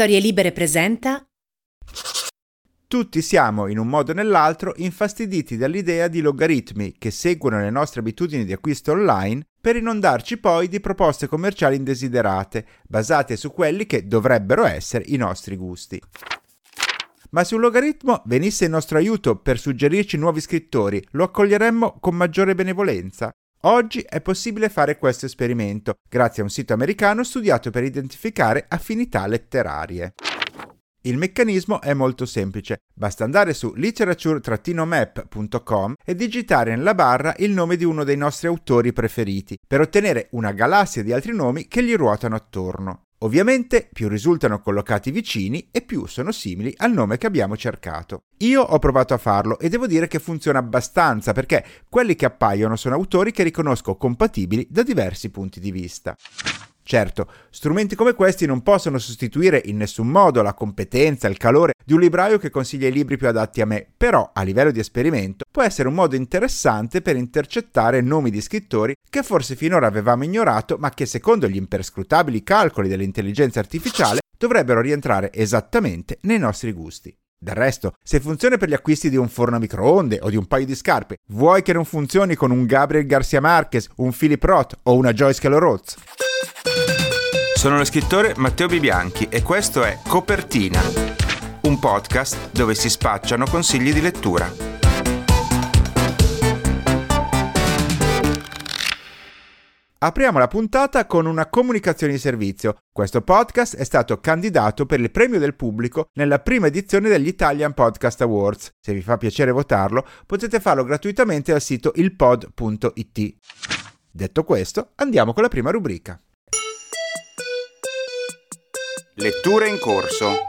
Storie Libere presenta tutti siamo, in un modo o nell'altro, infastiditi dall'idea di logaritmi che seguono le nostre abitudini di acquisto online per inondarci poi di proposte commerciali indesiderate, basate su quelli che dovrebbero essere i nostri gusti. Ma se un logaritmo venisse in nostro aiuto per suggerirci nuovi scrittori, lo accoglieremmo con maggiore benevolenza? Oggi è possibile fare questo esperimento, grazie a un sito americano studiato per identificare affinità letterarie. Il meccanismo è molto semplice, basta andare su literature-map.com e digitare nella barra il nome di uno dei nostri autori preferiti, per ottenere una galassia di altri nomi che gli ruotano attorno. Ovviamente più risultano collocati vicini e più sono simili al nome che abbiamo cercato. Io ho provato a farlo e devo dire che funziona abbastanza perché quelli che appaiono sono autori che riconosco compatibili da diversi punti di vista. Certo, strumenti come questi non possono sostituire in nessun modo la competenza il calore di un libraio che consiglia i libri più adatti a me, però a livello di esperimento può essere un modo interessante per intercettare nomi di scrittori che forse finora avevamo ignorato ma che secondo gli imperscrutabili calcoli dell'intelligenza artificiale dovrebbero rientrare esattamente nei nostri gusti. Del resto, se funziona per gli acquisti di un forno a microonde o di un paio di scarpe, vuoi che non funzioni con un Gabriel Garcia Marquez, un Philip Roth o una Joyce Keller Oates? Sono lo scrittore Matteo Bibianchi e questo è Copertina, un podcast dove si spacciano consigli di lettura. Apriamo la puntata con una comunicazione di servizio. Questo podcast è stato candidato per il premio del pubblico nella prima edizione degli Italian Podcast Awards. Se vi fa piacere votarlo, potete farlo gratuitamente al sito ilpod.it. Detto questo, andiamo con la prima rubrica. Letture in corso.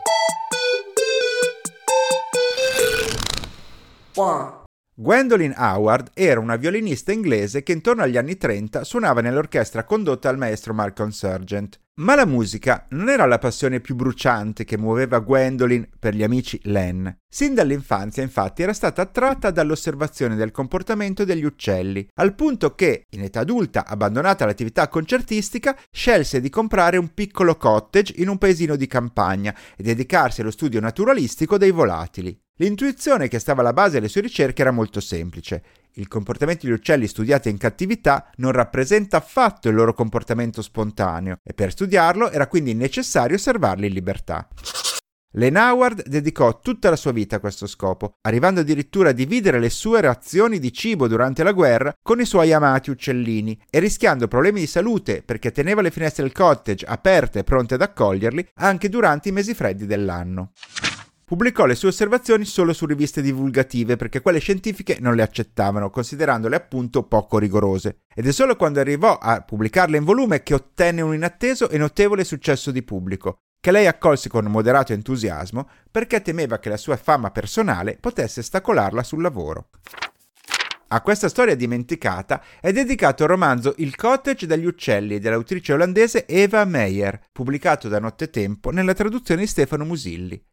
Gwendolyn Howard era una violinista inglese che intorno agli anni 30 suonava nell'orchestra condotta dal maestro Malcolm Sargent. Ma la musica non era la passione più bruciante che muoveva Gwendolyn per gli amici Len. Sin dall'infanzia, infatti, era stata attratta dall'osservazione del comportamento degli uccelli, al punto che, in età adulta, abbandonata l'attività concertistica, scelse di comprare un piccolo cottage in un paesino di campagna e dedicarsi allo studio naturalistico dei volatili. L'intuizione che stava alla base delle sue ricerche era molto semplice. Il comportamento degli uccelli studiati in cattività non rappresenta affatto il loro comportamento spontaneo e per studiarlo era quindi necessario osservarli in libertà. Len Howard dedicò tutta la sua vita a questo scopo, arrivando addirittura a dividere le sue razioni di cibo durante la guerra con i suoi amati uccellini e rischiando problemi di salute perché teneva le finestre del cottage aperte e pronte ad accoglierli anche durante i mesi freddi dell'anno pubblicò le sue osservazioni solo su riviste divulgative perché quelle scientifiche non le accettavano, considerandole appunto poco rigorose. Ed è solo quando arrivò a pubblicarle in volume che ottenne un inatteso e notevole successo di pubblico, che lei accolse con moderato entusiasmo perché temeva che la sua fama personale potesse stacolarla sul lavoro. A questa storia dimenticata è dedicato il romanzo Il cottage degli uccelli dell'autrice olandese Eva Meyer, pubblicato da Nottetempo nella traduzione di Stefano Musilli.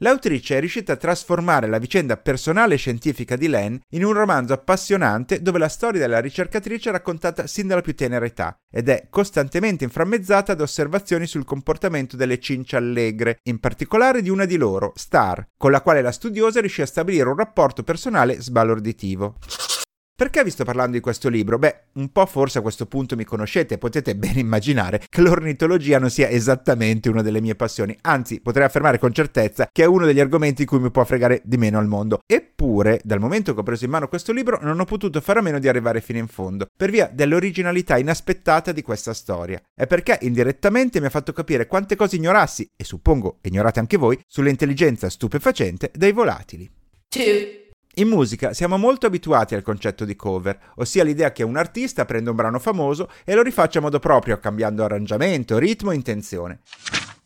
L'autrice è riuscita a trasformare la vicenda personale e scientifica di Len in un romanzo appassionante dove la storia della ricercatrice è raccontata sin dalla più tenera età ed è costantemente inframmezzata da osservazioni sul comportamento delle cince allegre, in particolare di una di loro, Star, con la quale la studiosa riuscì a stabilire un rapporto personale sbalorditivo. Perché vi sto parlando di questo libro? Beh, un po' forse a questo punto mi conoscete potete ben immaginare che l'ornitologia non sia esattamente una delle mie passioni, anzi potrei affermare con certezza che è uno degli argomenti cui mi può fregare di meno al mondo. Eppure, dal momento che ho preso in mano questo libro, non ho potuto fare a meno di arrivare fino in fondo, per via dell'originalità inaspettata di questa storia. E perché indirettamente mi ha fatto capire quante cose ignorassi, e suppongo ignorate anche voi, sull'intelligenza stupefacente dei volatili. Two. In musica siamo molto abituati al concetto di cover, ossia l'idea che un artista prenda un brano famoso e lo rifaccia a modo proprio, cambiando arrangiamento, ritmo e intenzione.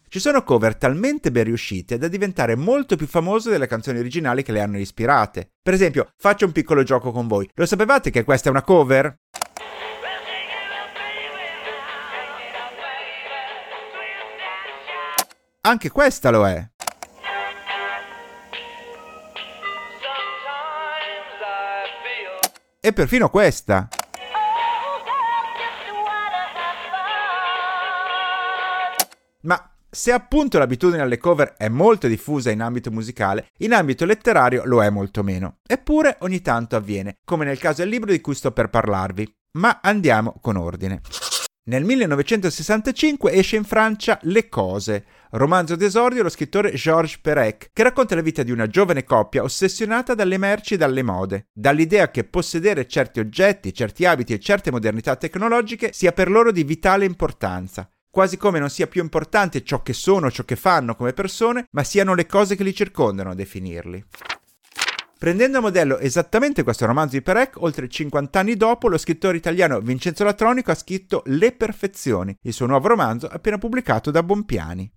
Ci sono cover talmente ben riuscite da diventare molto più famose delle canzoni originali che le hanno ispirate. Per esempio, faccio un piccolo gioco con voi. Lo sapevate che questa è una cover? Anche questa lo è. E perfino questa. Ma Se appunto l'abitudine alle cover è molto diffusa in ambito musicale, in ambito letterario lo è molto meno. Eppure ogni tanto avviene, come nel caso del libro di cui sto per parlarvi. Ma andiamo con ordine. Nel 1965 esce in Francia Le Cose, romanzo d'esordio dello scrittore Georges Perec, che racconta la vita di una giovane coppia ossessionata dalle merci e dalle mode, dall'idea che possedere certi oggetti, certi abiti e certe modernità tecnologiche sia per loro di vitale importanza, quasi come non sia più importante ciò che sono, ciò che fanno come persone, ma siano le cose che li circondano a definirli. Prendendo a modello esattamente questo romanzo di Perec, oltre 50 anni dopo, lo scrittore italiano Vincenzo Latronico ha scritto Le Perfezioni, il suo nuovo romanzo appena pubblicato da Bompiani.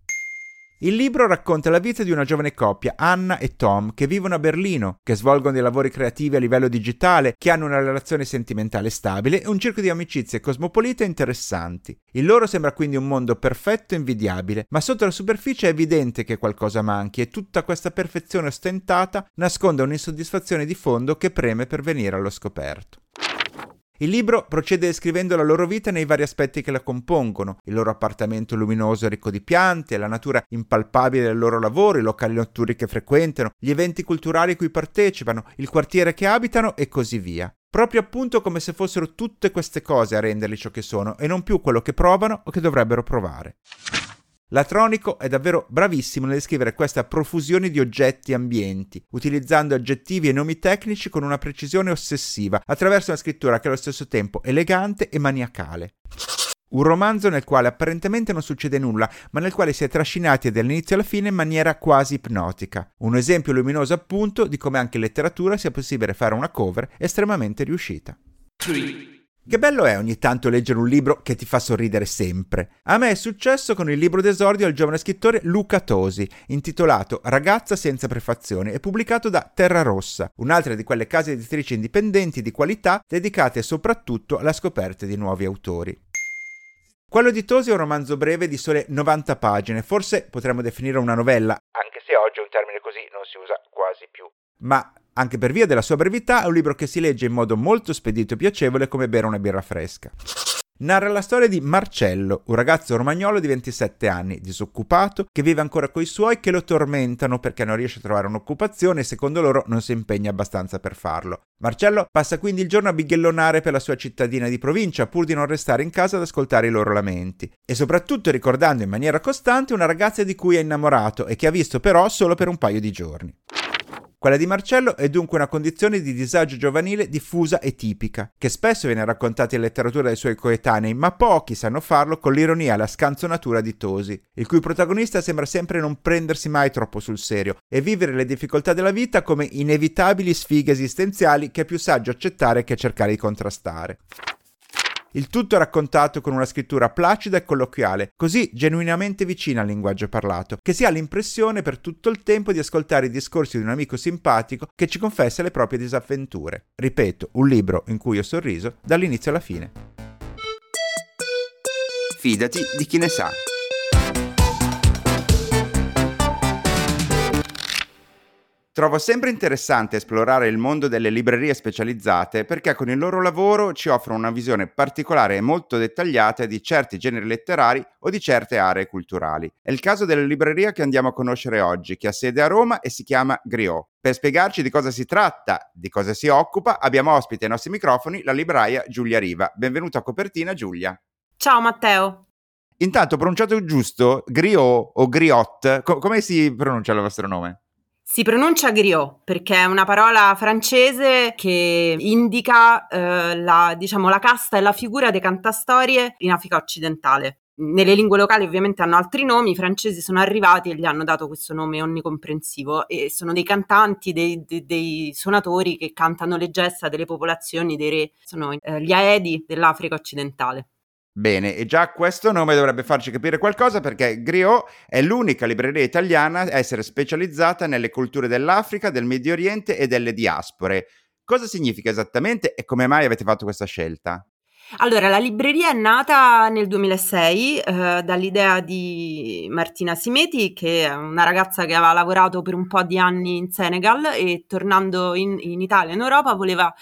Il libro racconta la vita di una giovane coppia, Anna e Tom, che vivono a Berlino, che svolgono dei lavori creativi a livello digitale, che hanno una relazione sentimentale stabile e un circo di amicizie cosmopolite e interessanti. Il loro sembra quindi un mondo perfetto e invidiabile, ma sotto la superficie è evidente che qualcosa manchi e tutta questa perfezione ostentata nasconde un'insoddisfazione di fondo che preme per venire allo scoperto. Il libro procede descrivendo la loro vita nei vari aspetti che la compongono, il loro appartamento luminoso e ricco di piante, la natura impalpabile del loro lavoro, i locali notturni che frequentano, gli eventi culturali cui partecipano, il quartiere che abitano e così via. Proprio appunto come se fossero tutte queste cose a renderli ciò che sono e non più quello che provano o che dovrebbero provare. Latronico è davvero bravissimo nel descrivere questa profusione di oggetti e ambienti, utilizzando aggettivi e nomi tecnici con una precisione ossessiva, attraverso una scrittura che è allo stesso tempo elegante e maniacale. Un romanzo nel quale apparentemente non succede nulla, ma nel quale si è trascinati dall'inizio alla fine in maniera quasi ipnotica. Un esempio luminoso appunto di come anche in letteratura sia possibile fare una cover estremamente riuscita. 3. Che bello è ogni tanto leggere un libro che ti fa sorridere sempre. A me è successo con il libro d'esordio del giovane scrittore Luca Tosi, intitolato Ragazza senza prefazioni e pubblicato da Terra Rossa, un'altra di quelle case editrici indipendenti di qualità dedicate soprattutto alla scoperta di nuovi autori. Quello di Tosi è un romanzo breve di sole 90 pagine, forse potremmo definire una novella, anche se oggi un termine così non si usa quasi più. Ma anche per via della sua brevità, è un libro che si legge in modo molto spedito e piacevole come bere una birra fresca. Narra la storia di Marcello, un ragazzo romagnolo di 27 anni, disoccupato, che vive ancora coi suoi che lo tormentano perché non riesce a trovare un'occupazione e secondo loro non si impegna abbastanza per farlo. Marcello passa quindi il giorno a bighellonare per la sua cittadina di provincia pur di non restare in casa ad ascoltare i loro lamenti e soprattutto ricordando in maniera costante una ragazza di cui è innamorato e che ha visto però solo per un paio di giorni. Quella di Marcello è dunque una condizione di disagio giovanile diffusa e tipica, che spesso viene raccontata in letteratura dai suoi coetanei, ma pochi sanno farlo con l'ironia e la scanzonatura di Tosi, il cui protagonista sembra sempre non prendersi mai troppo sul serio e vivere le difficoltà della vita come inevitabili sfighe esistenziali che è più saggio accettare che cercare di contrastare. Il tutto raccontato con una scrittura placida e colloquiale, così genuinamente vicina al linguaggio parlato, che si ha l'impressione per tutto il tempo di ascoltare i discorsi di un amico simpatico che ci confessa le proprie disavventure. Ripeto, un libro in cui ho sorriso dall'inizio alla fine. Fidati di chi ne sa. Trovo sempre interessante esplorare il mondo delle librerie specializzate perché con il loro lavoro ci offrono una visione particolare e molto dettagliata di certi generi letterari o di certe aree culturali. È il caso della libreria che andiamo a conoscere oggi, che ha sede a Roma e si chiama Griot. Per spiegarci di cosa si tratta, di cosa si occupa, abbiamo ospite ai nostri microfoni la libraia Giulia Riva. Benvenuta a Copertina Giulia. Ciao Matteo. Intanto, pronunciato giusto, Griot o Griot, co- come si pronuncia il vostro nome? Si pronuncia griot perché è una parola francese che indica eh, la, diciamo, la casta e la figura dei cantastorie in Africa occidentale. Nelle lingue locali ovviamente hanno altri nomi, i francesi sono arrivati e gli hanno dato questo nome onnicomprensivo e sono dei cantanti, dei, dei, dei suonatori che cantano le gesta delle popolazioni dei re, sono eh, gli Aedi dell'Africa occidentale. Bene, e già questo nome dovrebbe farci capire qualcosa perché Griot è l'unica libreria italiana a essere specializzata nelle culture dell'Africa, del Medio Oriente e delle diaspore. Cosa significa esattamente e come mai avete fatto questa scelta? Allora, la libreria è nata nel 2006 eh, dall'idea di Martina Simeti, che è una ragazza che aveva lavorato per un po' di anni in Senegal e tornando in, in Italia, in Europa, voleva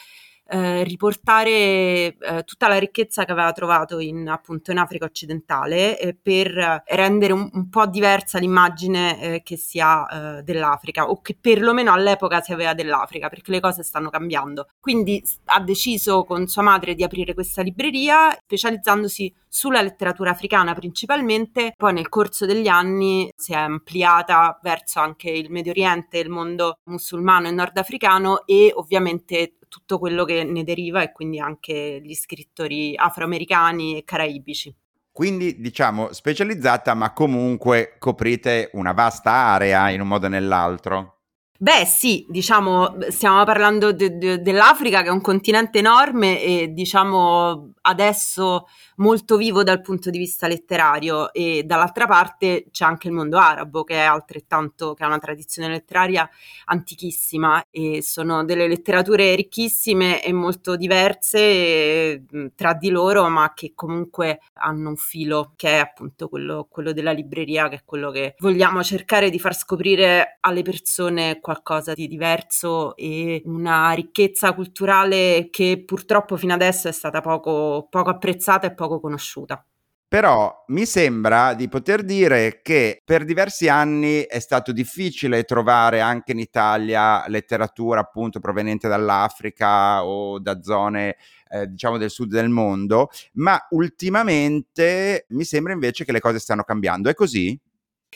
eh, riportare eh, tutta la ricchezza che aveva trovato in, appunto, in Africa occidentale eh, per rendere un, un, po' diversa l'immagine eh, che si ha eh, dell'Africa o che perlomeno all'epoca si aveva dell'Africa perché le cose stanno cambiando. Quindi ha deciso con sua madre di aprire questa libreria specializzandosi sulla letteratura africana principalmente, poi nel corso degli anni si è ampliata verso anche il Medio Oriente, il mondo musulmano e nordafricano e ovviamente tutto quello che ne deriva e quindi anche gli scrittori afroamericani e caraibici. Quindi diciamo specializzata, ma comunque coprite una vasta area in un modo o nell'altro. Beh sì, diciamo, stiamo parlando de- de- dell'Africa che è un continente enorme e diciamo adesso molto vivo dal punto di vista letterario e dall'altra parte c'è anche il mondo arabo che è altrettanto, che ha una tradizione letteraria antichissima e sono delle letterature ricchissime e molto diverse e, tra di loro ma che comunque hanno un filo che è appunto quello, quello della libreria che è quello che vogliamo cercare di far scoprire alle persone qualcosa di diverso e una ricchezza culturale che purtroppo fino adesso è stata poco, poco apprezzata e poco conosciuta. Però mi sembra di poter dire che per diversi anni è stato difficile trovare anche in Italia letteratura appunto proveniente dall'Africa o da zone eh, diciamo del sud del mondo, ma ultimamente mi sembra invece che le cose stanno cambiando. È così?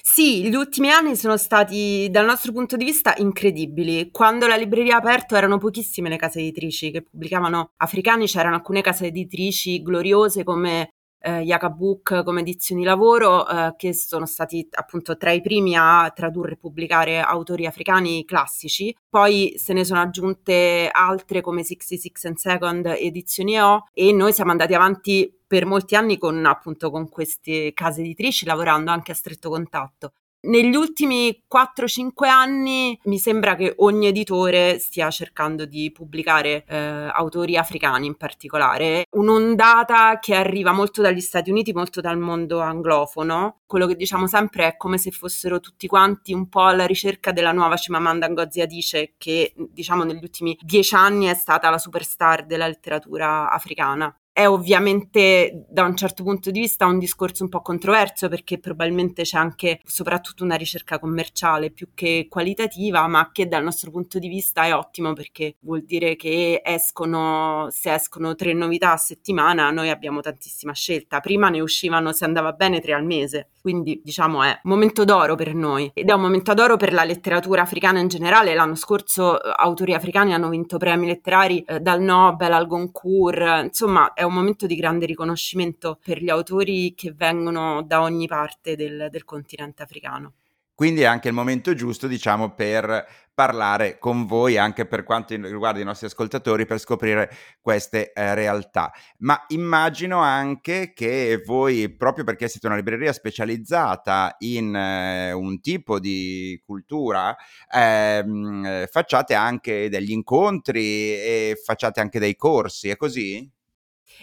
Sì, gli ultimi anni sono stati, dal nostro punto di vista, incredibili. Quando la libreria ha aperto erano pochissime le case editrici che pubblicavano africani, c'erano alcune case editrici gloriose come eh, Yakabuk come edizioni lavoro, eh, che sono stati appunto tra i primi a tradurre e pubblicare autori africani classici. Poi se ne sono aggiunte altre come 66 and Second, edizioni EO, e noi siamo andati avanti per molti anni con appunto con queste case editrici, lavorando anche a stretto contatto. Negli ultimi 4-5 anni mi sembra che ogni editore stia cercando di pubblicare eh, autori africani in particolare, un'ondata che arriva molto dagli Stati Uniti, molto dal mondo anglofono. Quello che diciamo sempre è come se fossero tutti quanti un po' alla ricerca della nuova Chimamanda Ngozi Adichie che diciamo negli ultimi dieci anni è stata la superstar della letteratura africana è ovviamente da un certo punto di vista un discorso un po' controverso perché probabilmente c'è anche soprattutto una ricerca commerciale più che qualitativa, ma che dal nostro punto di vista è ottimo perché vuol dire che escono, se escono tre novità a settimana, noi abbiamo tantissima scelta. Prima ne uscivano se andava bene tre al mese, quindi diciamo è un momento d'oro per noi ed è un momento d'oro per la letteratura africana in generale. L'anno scorso eh, autori africani hanno vinto premi letterari eh, dal Nobel al Goncourt, insomma è un momento di grande riconoscimento per gli autori che vengono da ogni parte del, del continente africano. Quindi è anche il momento giusto, diciamo, per parlare con voi anche per quanto riguarda i nostri ascoltatori per scoprire queste eh, realtà. Ma immagino anche che voi, proprio perché siete una libreria specializzata in eh, un tipo di cultura, ehm, facciate anche degli incontri e facciate anche dei corsi, è così?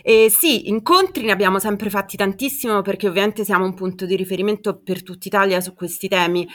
E sì, incontri ne abbiamo sempre fatti tantissimo perché ovviamente siamo un punto di riferimento per tutta Italia su questi temi.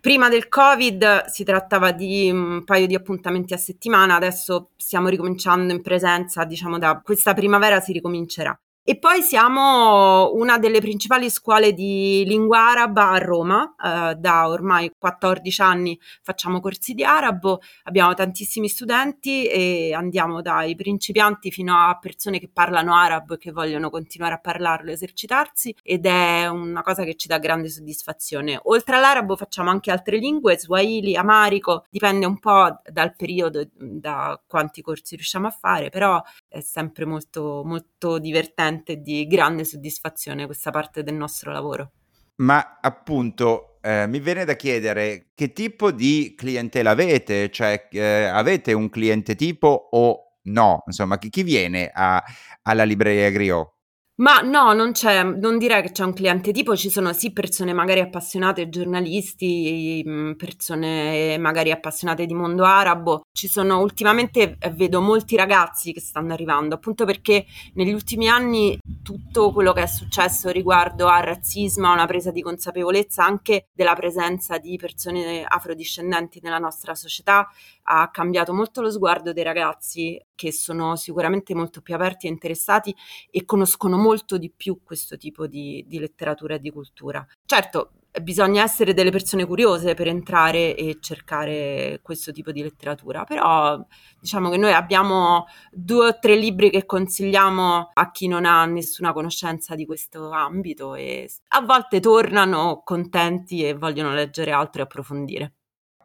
Prima del Covid si trattava di un paio di appuntamenti a settimana, adesso stiamo ricominciando in presenza, diciamo da questa primavera si ricomincerà. E poi siamo una delle principali scuole di lingua araba a Roma, eh, da ormai 14 anni facciamo corsi di arabo, abbiamo tantissimi studenti e andiamo dai principianti fino a persone che parlano arabo e che vogliono continuare a parlarlo, esercitarsi ed è una cosa che ci dà grande soddisfazione. Oltre all'arabo facciamo anche altre lingue, swahili, amarico, dipende un po' dal periodo, da quanti corsi riusciamo a fare, però è sempre molto, molto divertente veramente di grande soddisfazione questa parte del nostro lavoro. Ma appunto eh, mi viene da chiedere che tipo di clientela avete, cioè eh, avete un cliente tipo o no? Insomma, chi, chi viene a, alla libreria Griot? Ma no, non c'è, non direi che c'è un cliente tipo, ci sono sì persone magari appassionate, giornalisti, mm, persone magari appassionate di mondo arabo. Ci sono ultimamente eh, vedo molti ragazzi che stanno arrivando, appunto perché negli ultimi anni tutto quello che è successo riguardo al razzismo, a una presa di consapevolezza anche della presenza di persone afrodiscendenti nella nostra società ha cambiato molto lo sguardo dei ragazzi che sono sicuramente molto più aperti e interessati e conoscono molto di più questo tipo di, di letteratura e di cultura. Certo, bisogna essere delle persone curiose per entrare e cercare questo tipo di letteratura, però diciamo che noi abbiamo due o tre libri che consigliamo a chi non ha nessuna conoscenza di questo ambito e a volte tornano contenti e vogliono leggere altro e approfondire.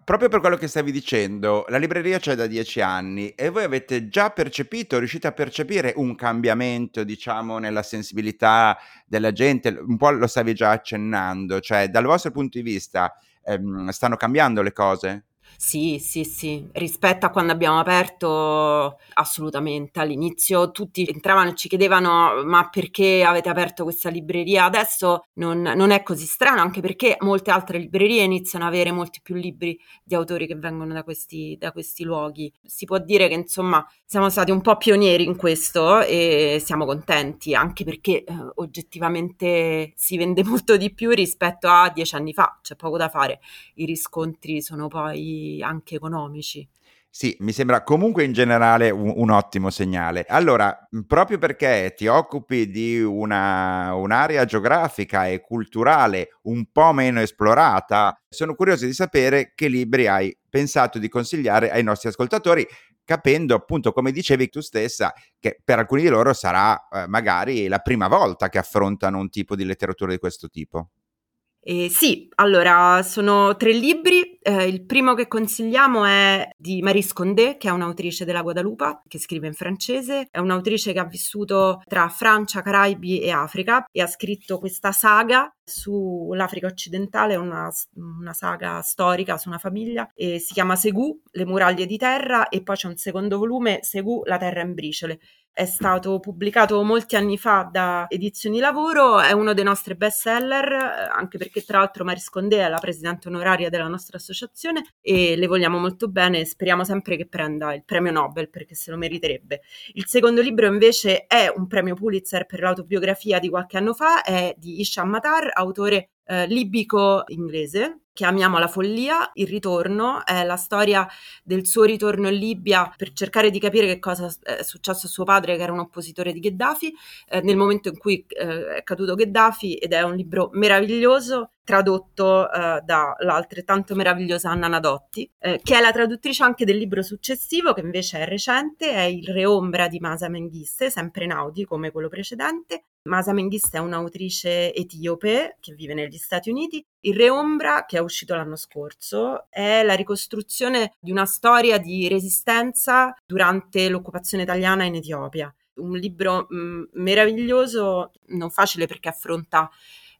Proprio per quello che stavi dicendo, la libreria c'è da dieci anni e voi avete già percepito, riuscite a percepire un cambiamento, diciamo, nella sensibilità della gente? Un po' lo stavi già accennando, cioè dal vostro punto di vista ehm, stanno cambiando le cose? Sì, sì, sì, rispetto a quando abbiamo aperto, assolutamente. All'inizio tutti entravano e ci chiedevano: ma perché avete aperto questa libreria? Adesso non, non è così strano, anche perché molte altre librerie iniziano ad avere molti più libri di autori che vengono da questi, da questi luoghi. Si può dire che insomma siamo stati un po' pionieri in questo e siamo contenti, anche perché eh, oggettivamente si vende molto di più rispetto a dieci anni fa, c'è poco da fare. I riscontri sono poi anche economici. Sì, mi sembra comunque in generale un, un, ottimo segnale. Allora, proprio perché ti occupi di una, un'area geografica e culturale un po' meno esplorata, sono curioso di sapere che libri hai pensato di consigliare ai nostri ascoltatori, capendo appunto, come dicevi tu stessa, che per alcuni di loro sarà eh, magari la prima volta che affrontano un tipo di letteratura di questo tipo. Eh, sì, allora sono tre libri. Eh, il primo che consigliamo è di Marie Condé, che è un'autrice della Guadalupe, che scrive in francese. È un'autrice che ha vissuto tra Francia, Caraibi e Africa e ha scritto questa saga sull'Africa occidentale, una, una saga storica su una famiglia, si chiama Segù, le muraglie di terra, e poi c'è un secondo volume, Segù, la terra in briciole è stato pubblicato molti anni fa da Edizioni Lavoro, è uno dei nostri best seller, eh, anche perché tra l'altro Maris Condé è la presidente onoraria della nostra associazione e le vogliamo molto bene e speriamo sempre che prenda il premio Nobel perché se lo meriterebbe. Il secondo libro invece è un premio Pulitzer per l'autobiografia di qualche anno fa, è di Isham Matar, autore eh, libico inglese, chiamiamo la follia, il ritorno, è la storia del suo ritorno in Libia per cercare di capire che cosa è successo a suo padre che era un oppositore di Gheddafi, eh, nel momento in cui eh, è caduto Gheddafi ed è un libro meraviglioso tradotto eh, dall'altrettanto meravigliosa Anna Nadotti, eh, che è la traduttrice anche del libro successivo, che invece è recente, è Il Re Ombra di Masa Menghiste, sempre in Audi come quello precedente, Masa Menghista è un'autrice etiope che vive negli Stati Uniti. Il Re Ombra, che è uscito l'anno scorso, è la ricostruzione di una storia di resistenza durante l'occupazione italiana in Etiopia. Un libro mh, mm, meraviglioso, non facile perché affronta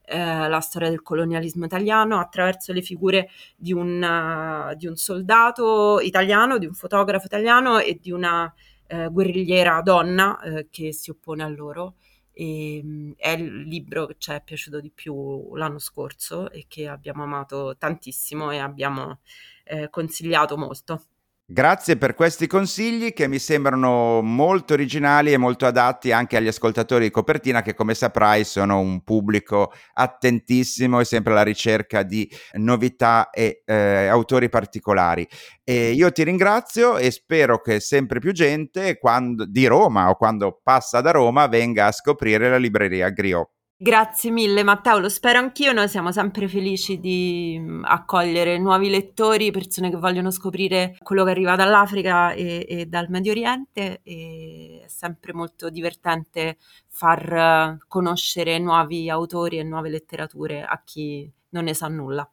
eh, la storia del colonialismo italiano attraverso le figure di un, uh, di un soldato italiano, di un fotografo italiano e di una eh, guerrigliera donna eh, che si oppone a loro e, ehm, è il libro che ci è piaciuto di più l'anno scorso e che abbiamo amato tantissimo e abbiamo eh, consigliato molto. Grazie per questi consigli che mi sembrano molto originali e molto adatti anche agli ascoltatori di copertina che come saprai sono un pubblico attentissimo e sempre alla ricerca di novità e eh, autori particolari. E io ti ringrazio e spero che sempre più gente quando, di Roma o quando passa da Roma venga a scoprire la libreria Griot. Grazie mille Matteo, lo spero anch'io, noi siamo sempre felici di mm, accogliere nuovi lettori, persone che vogliono scoprire quello che arriva dall'Africa e, e dal Medio Oriente e è sempre molto divertente far eh, conoscere nuovi autori e nuove letterature a chi non ne sa nulla.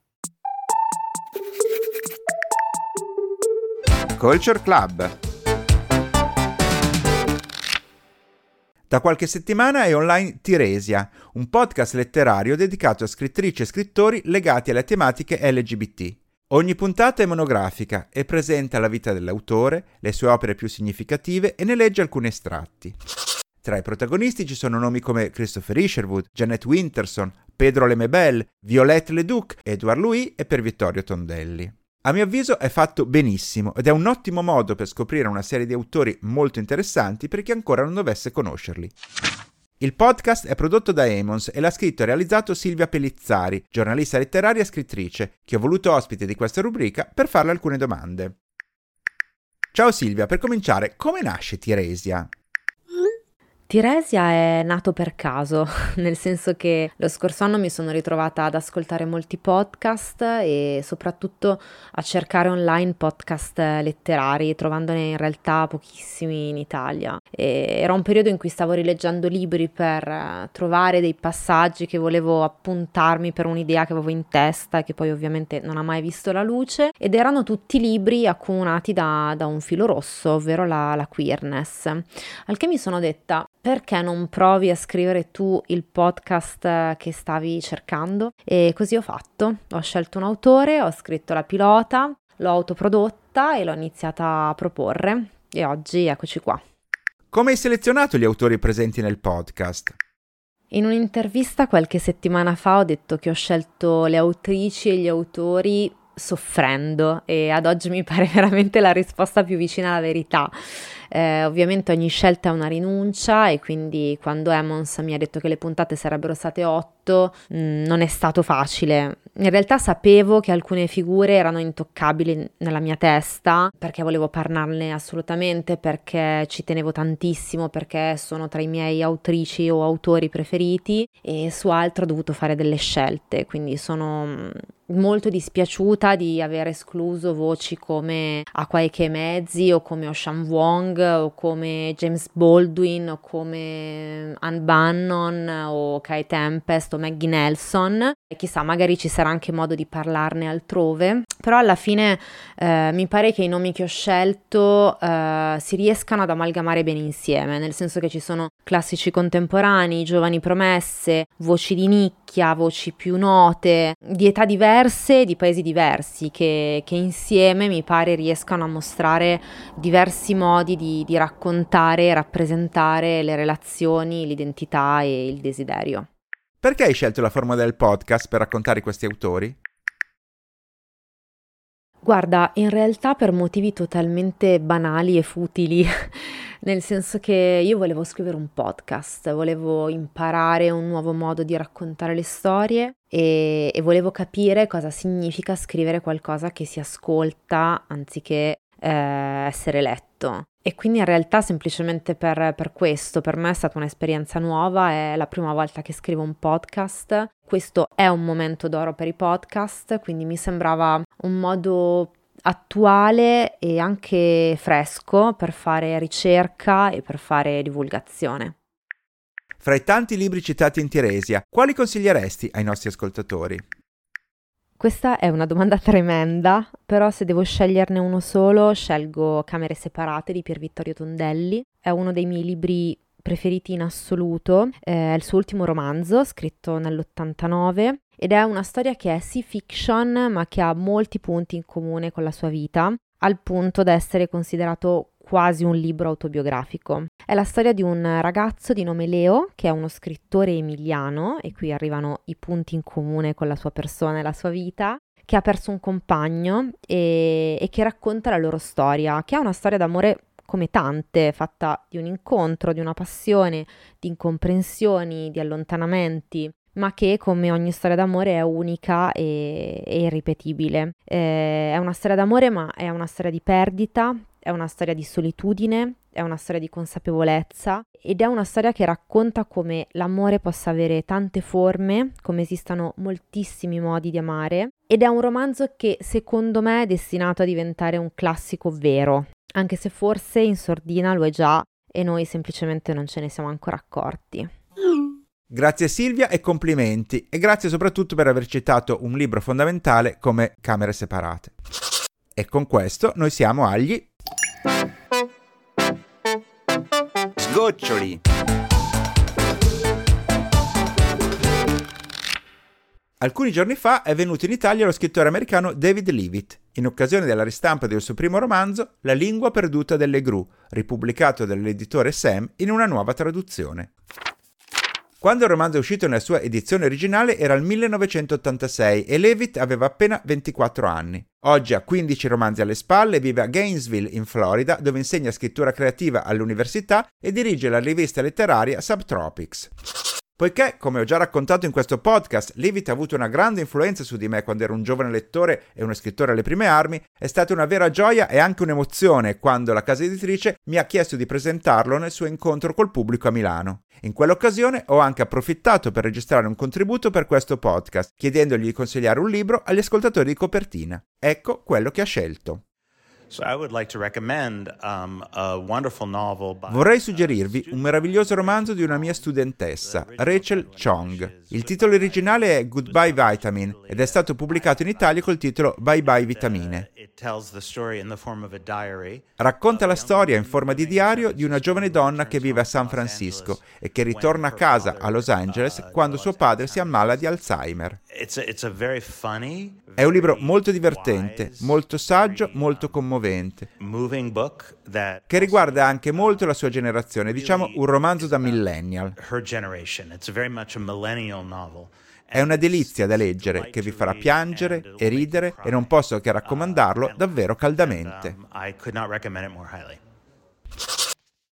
Culture Club Da qualche settimana è online Tiresia, un podcast letterario dedicato a scrittrici e scrittori legati alle tematiche LGBT. Ogni puntata è monografica e presenta la vita dell'autore, le sue opere più significative e ne legge alcuni estratti. Tra i protagonisti ci sono nomi come Christopher Isherwood, Janet Winterson, Pedro Lemebel, Violette Leduc, Edouard Louis e per Vittorio Tondelli. A mio avviso è fatto benissimo ed è un ottimo modo per scoprire una serie di autori molto interessanti per chi ancora non dovesse conoscerli. Il podcast è prodotto da Emons e l'ha scritto e realizzato Silvia Pellizzari, giornalista letteraria e scrittrice, che ho voluto ospite di questa rubrica per farle alcune domande. Ciao Silvia, per cominciare, come nasce Tiresia? Tiresia è nato per caso, nel senso che lo scorso anno mi sono ritrovata ad ascoltare molti podcast e soprattutto a cercare online podcast letterari, trovandone in realtà pochissimi in Italia. E era un periodo in cui stavo rileggendo libri per trovare dei passaggi che volevo appuntarmi per un'idea che avevo in testa, che poi ovviamente non ha mai visto la luce, ed erano tutti libri accomunati da, da un filo rosso, ovvero la, la queerness. Al che mi sono detta, perché non provi a scrivere tu il podcast che stavi cercando? E così ho fatto. Ho scelto un autore, ho scritto la pilota, l'ho autoprodotta e l'ho iniziata a proporre. E oggi eccoci qua. Come hai selezionato gli autori presenti nel podcast? In un'intervista qualche settimana fa ho detto che ho scelto le autrici e gli autori soffrendo e ad oggi mi pare veramente la risposta più vicina alla verità. Eh, ovviamente ogni scelta è una rinuncia e quindi quando Emmons mi ha detto che le puntate sarebbero state otto mh, mm, non è stato facile. In realtà sapevo che alcune figure erano intoccabili nella mia testa perché volevo parlarne assolutamente, perché ci tenevo tantissimo, perché sono tra i miei autrici o autori preferiti e su altro ho dovuto fare delle scelte, quindi sono mm, molto dispiaciuta di aver escluso voci come Akwaeke Mezzi o come Ocean Wong o come James Baldwin o come Anne Bannon o Kai Tempest o Maggie Nelson. E chissà magari ci sarà anche modo di parlarne altrove. Però alla fine eh, mi pare che i nomi che ho scelto eh, si riescano ad amalgamare bene insieme nel senso che ci sono classici contemporanei giovani promesse voci di nicchia voci più note di età diverse di paesi diversi che, che, insieme mi pare riescano a mostrare diversi modi di, di raccontare e rappresentare le relazioni, l'identità e il desiderio. Perché hai scelto la forma del podcast per raccontare questi autori? Guarda, in realtà per motivi totalmente banali e futili, nel senso che io volevo scrivere un podcast, volevo imparare un nuovo modo di raccontare le storie e, e volevo capire cosa significa scrivere qualcosa che si ascolta anziché eh, essere letto. E quindi in realtà semplicemente per, per, questo, per me è stata un'esperienza nuova, è la prima volta che scrivo un podcast. Questo è un momento d'oro per i podcast, quindi mi sembrava un modo attuale e anche fresco per fare ricerca e per fare divulgazione. Fra i tanti libri citati in Tiresia, quali consiglieresti ai nostri ascoltatori? Questa è una domanda tremenda, però se devo sceglierne uno solo, scelgo Camere separate di Pier Vittorio Tondelli. È uno dei miei libri preferiti in assoluto, è il suo ultimo romanzo, scritto nell'89, ed è una storia che è sì fiction, ma che ha molti punti in comune con la sua vita, al punto da essere considerato quasi un libro autobiografico. È la storia di un ragazzo di nome Leo, che è uno scrittore emiliano, e qui arrivano i punti in comune con la sua persona e la sua vita, che ha perso un compagno e, e che racconta la loro storia, che è una storia d'amore come tante, fatta di un incontro, di una passione, di incomprensioni, di allontanamenti, ma che come ogni storia d'amore è unica e, e irripetibile. Eh, è una storia d'amore, ma è una storia di perdita, è una storia di solitudine, è una storia di consapevolezza ed è una storia che racconta come l'amore possa avere tante forme, come esistano moltissimi modi di amare ed è un romanzo che secondo me è destinato a diventare un classico vero, anche se forse in sordina lo è già e noi semplicemente non ce ne siamo ancora accorti. Grazie Silvia e complimenti e grazie soprattutto per aver citato un libro fondamentale come Camere separate. E con questo noi siamo agli Sgoccioli. Alcuni giorni fa è venuto in Italia lo scrittore americano David Leavitt in occasione della ristampa del suo primo romanzo, La lingua perduta delle gru, ripubblicato dall'editore Sam in una nuova traduzione. Quando il romanzo è uscito nella sua edizione originale era il 1986 e Levitt aveva appena 24 anni. Oggi ha 15 romanzi alle spalle vive a Gainesville, in Florida, dove insegna scrittura creativa all'università e dirige la rivista letteraria Subtropics. Poiché, come ho già raccontato in questo podcast, Levitt ha avuto una grande influenza su di me quando ero un giovane lettore e uno scrittore alle prime armi, è stata una vera gioia e anche un'emozione quando la casa editrice mi ha chiesto di presentarlo nel suo incontro col pubblico a Milano. In quell'occasione ho anche approfittato per registrare un contributo per questo podcast, chiedendogli di consigliare un libro agli ascoltatori di copertina. Ecco quello che ha scelto. Um, Vorrei suggerirvi un meraviglioso romanzo di una mia studentessa, Rachel Chong. Il titolo originale è Goodbye Vitamin ed è stato pubblicato in Italia col titolo Bye Bye Vitamine. Racconta la storia in forma di diario di una giovane donna che vive a San Francisco e che ritorna a casa a Los Angeles quando suo padre si ammala di Alzheimer. È un libro molto divertente, molto saggio, molto commovente, che riguarda anche molto la sua generazione, diciamo un romanzo da millennial. È una delizia da leggere che vi farà piangere e ridere e non posso che raccomandarlo davvero caldamente.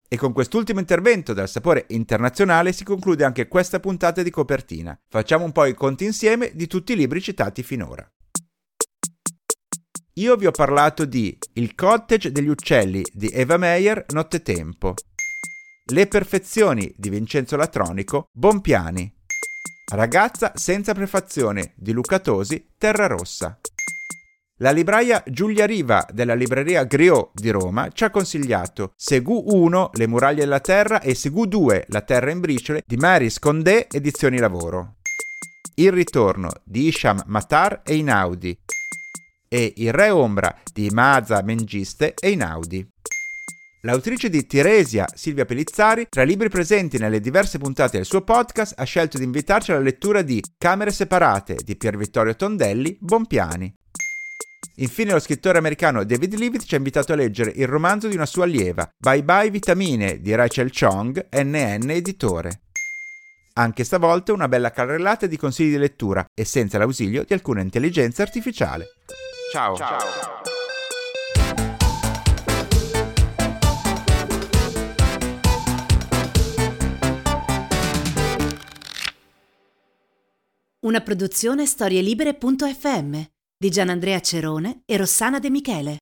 E con quest'ultimo intervento dal sapore internazionale si conclude anche questa puntata di copertina. Facciamo un po' i conti insieme di tutti i libri citati finora. Io vi ho parlato di Il cottage degli uccelli di Eva Meyer, Nottetempo. Le perfezioni di Vincenzo Latronico, Bonpiani. Ragazza senza prefazione di Luca Tosi, Terra Rossa. La libraia Giulia Riva della libreria Griot di Roma ci ha consigliato Segù 1, Le muraglie della terra e Segù 2, La terra in briciole di Maris Condé, Edizioni Lavoro. Il ritorno di Isham Matar e Inaudi e Il re ombra di Maza Mengiste e Inaudi. L'autrice di Tiresia, Silvia Pellizzari, tra i libri presenti nelle diverse puntate del suo podcast, ha scelto di invitarci alla lettura di Camere separate di Pier Vittorio Tondelli, Bonpiani. Infine lo scrittore americano David Leavitt ci ha invitato a leggere il romanzo di una sua allieva, Bye Bye Vitamine di Rachel Chong, NN editore. Anche stavolta una bella carrellata di consigli di lettura e senza l'ausilio di alcuna intelligenza artificiale. Ciao! Ciao. Una produzione storielibere.fm di Gianandrea Cerone e Rossana De Michele.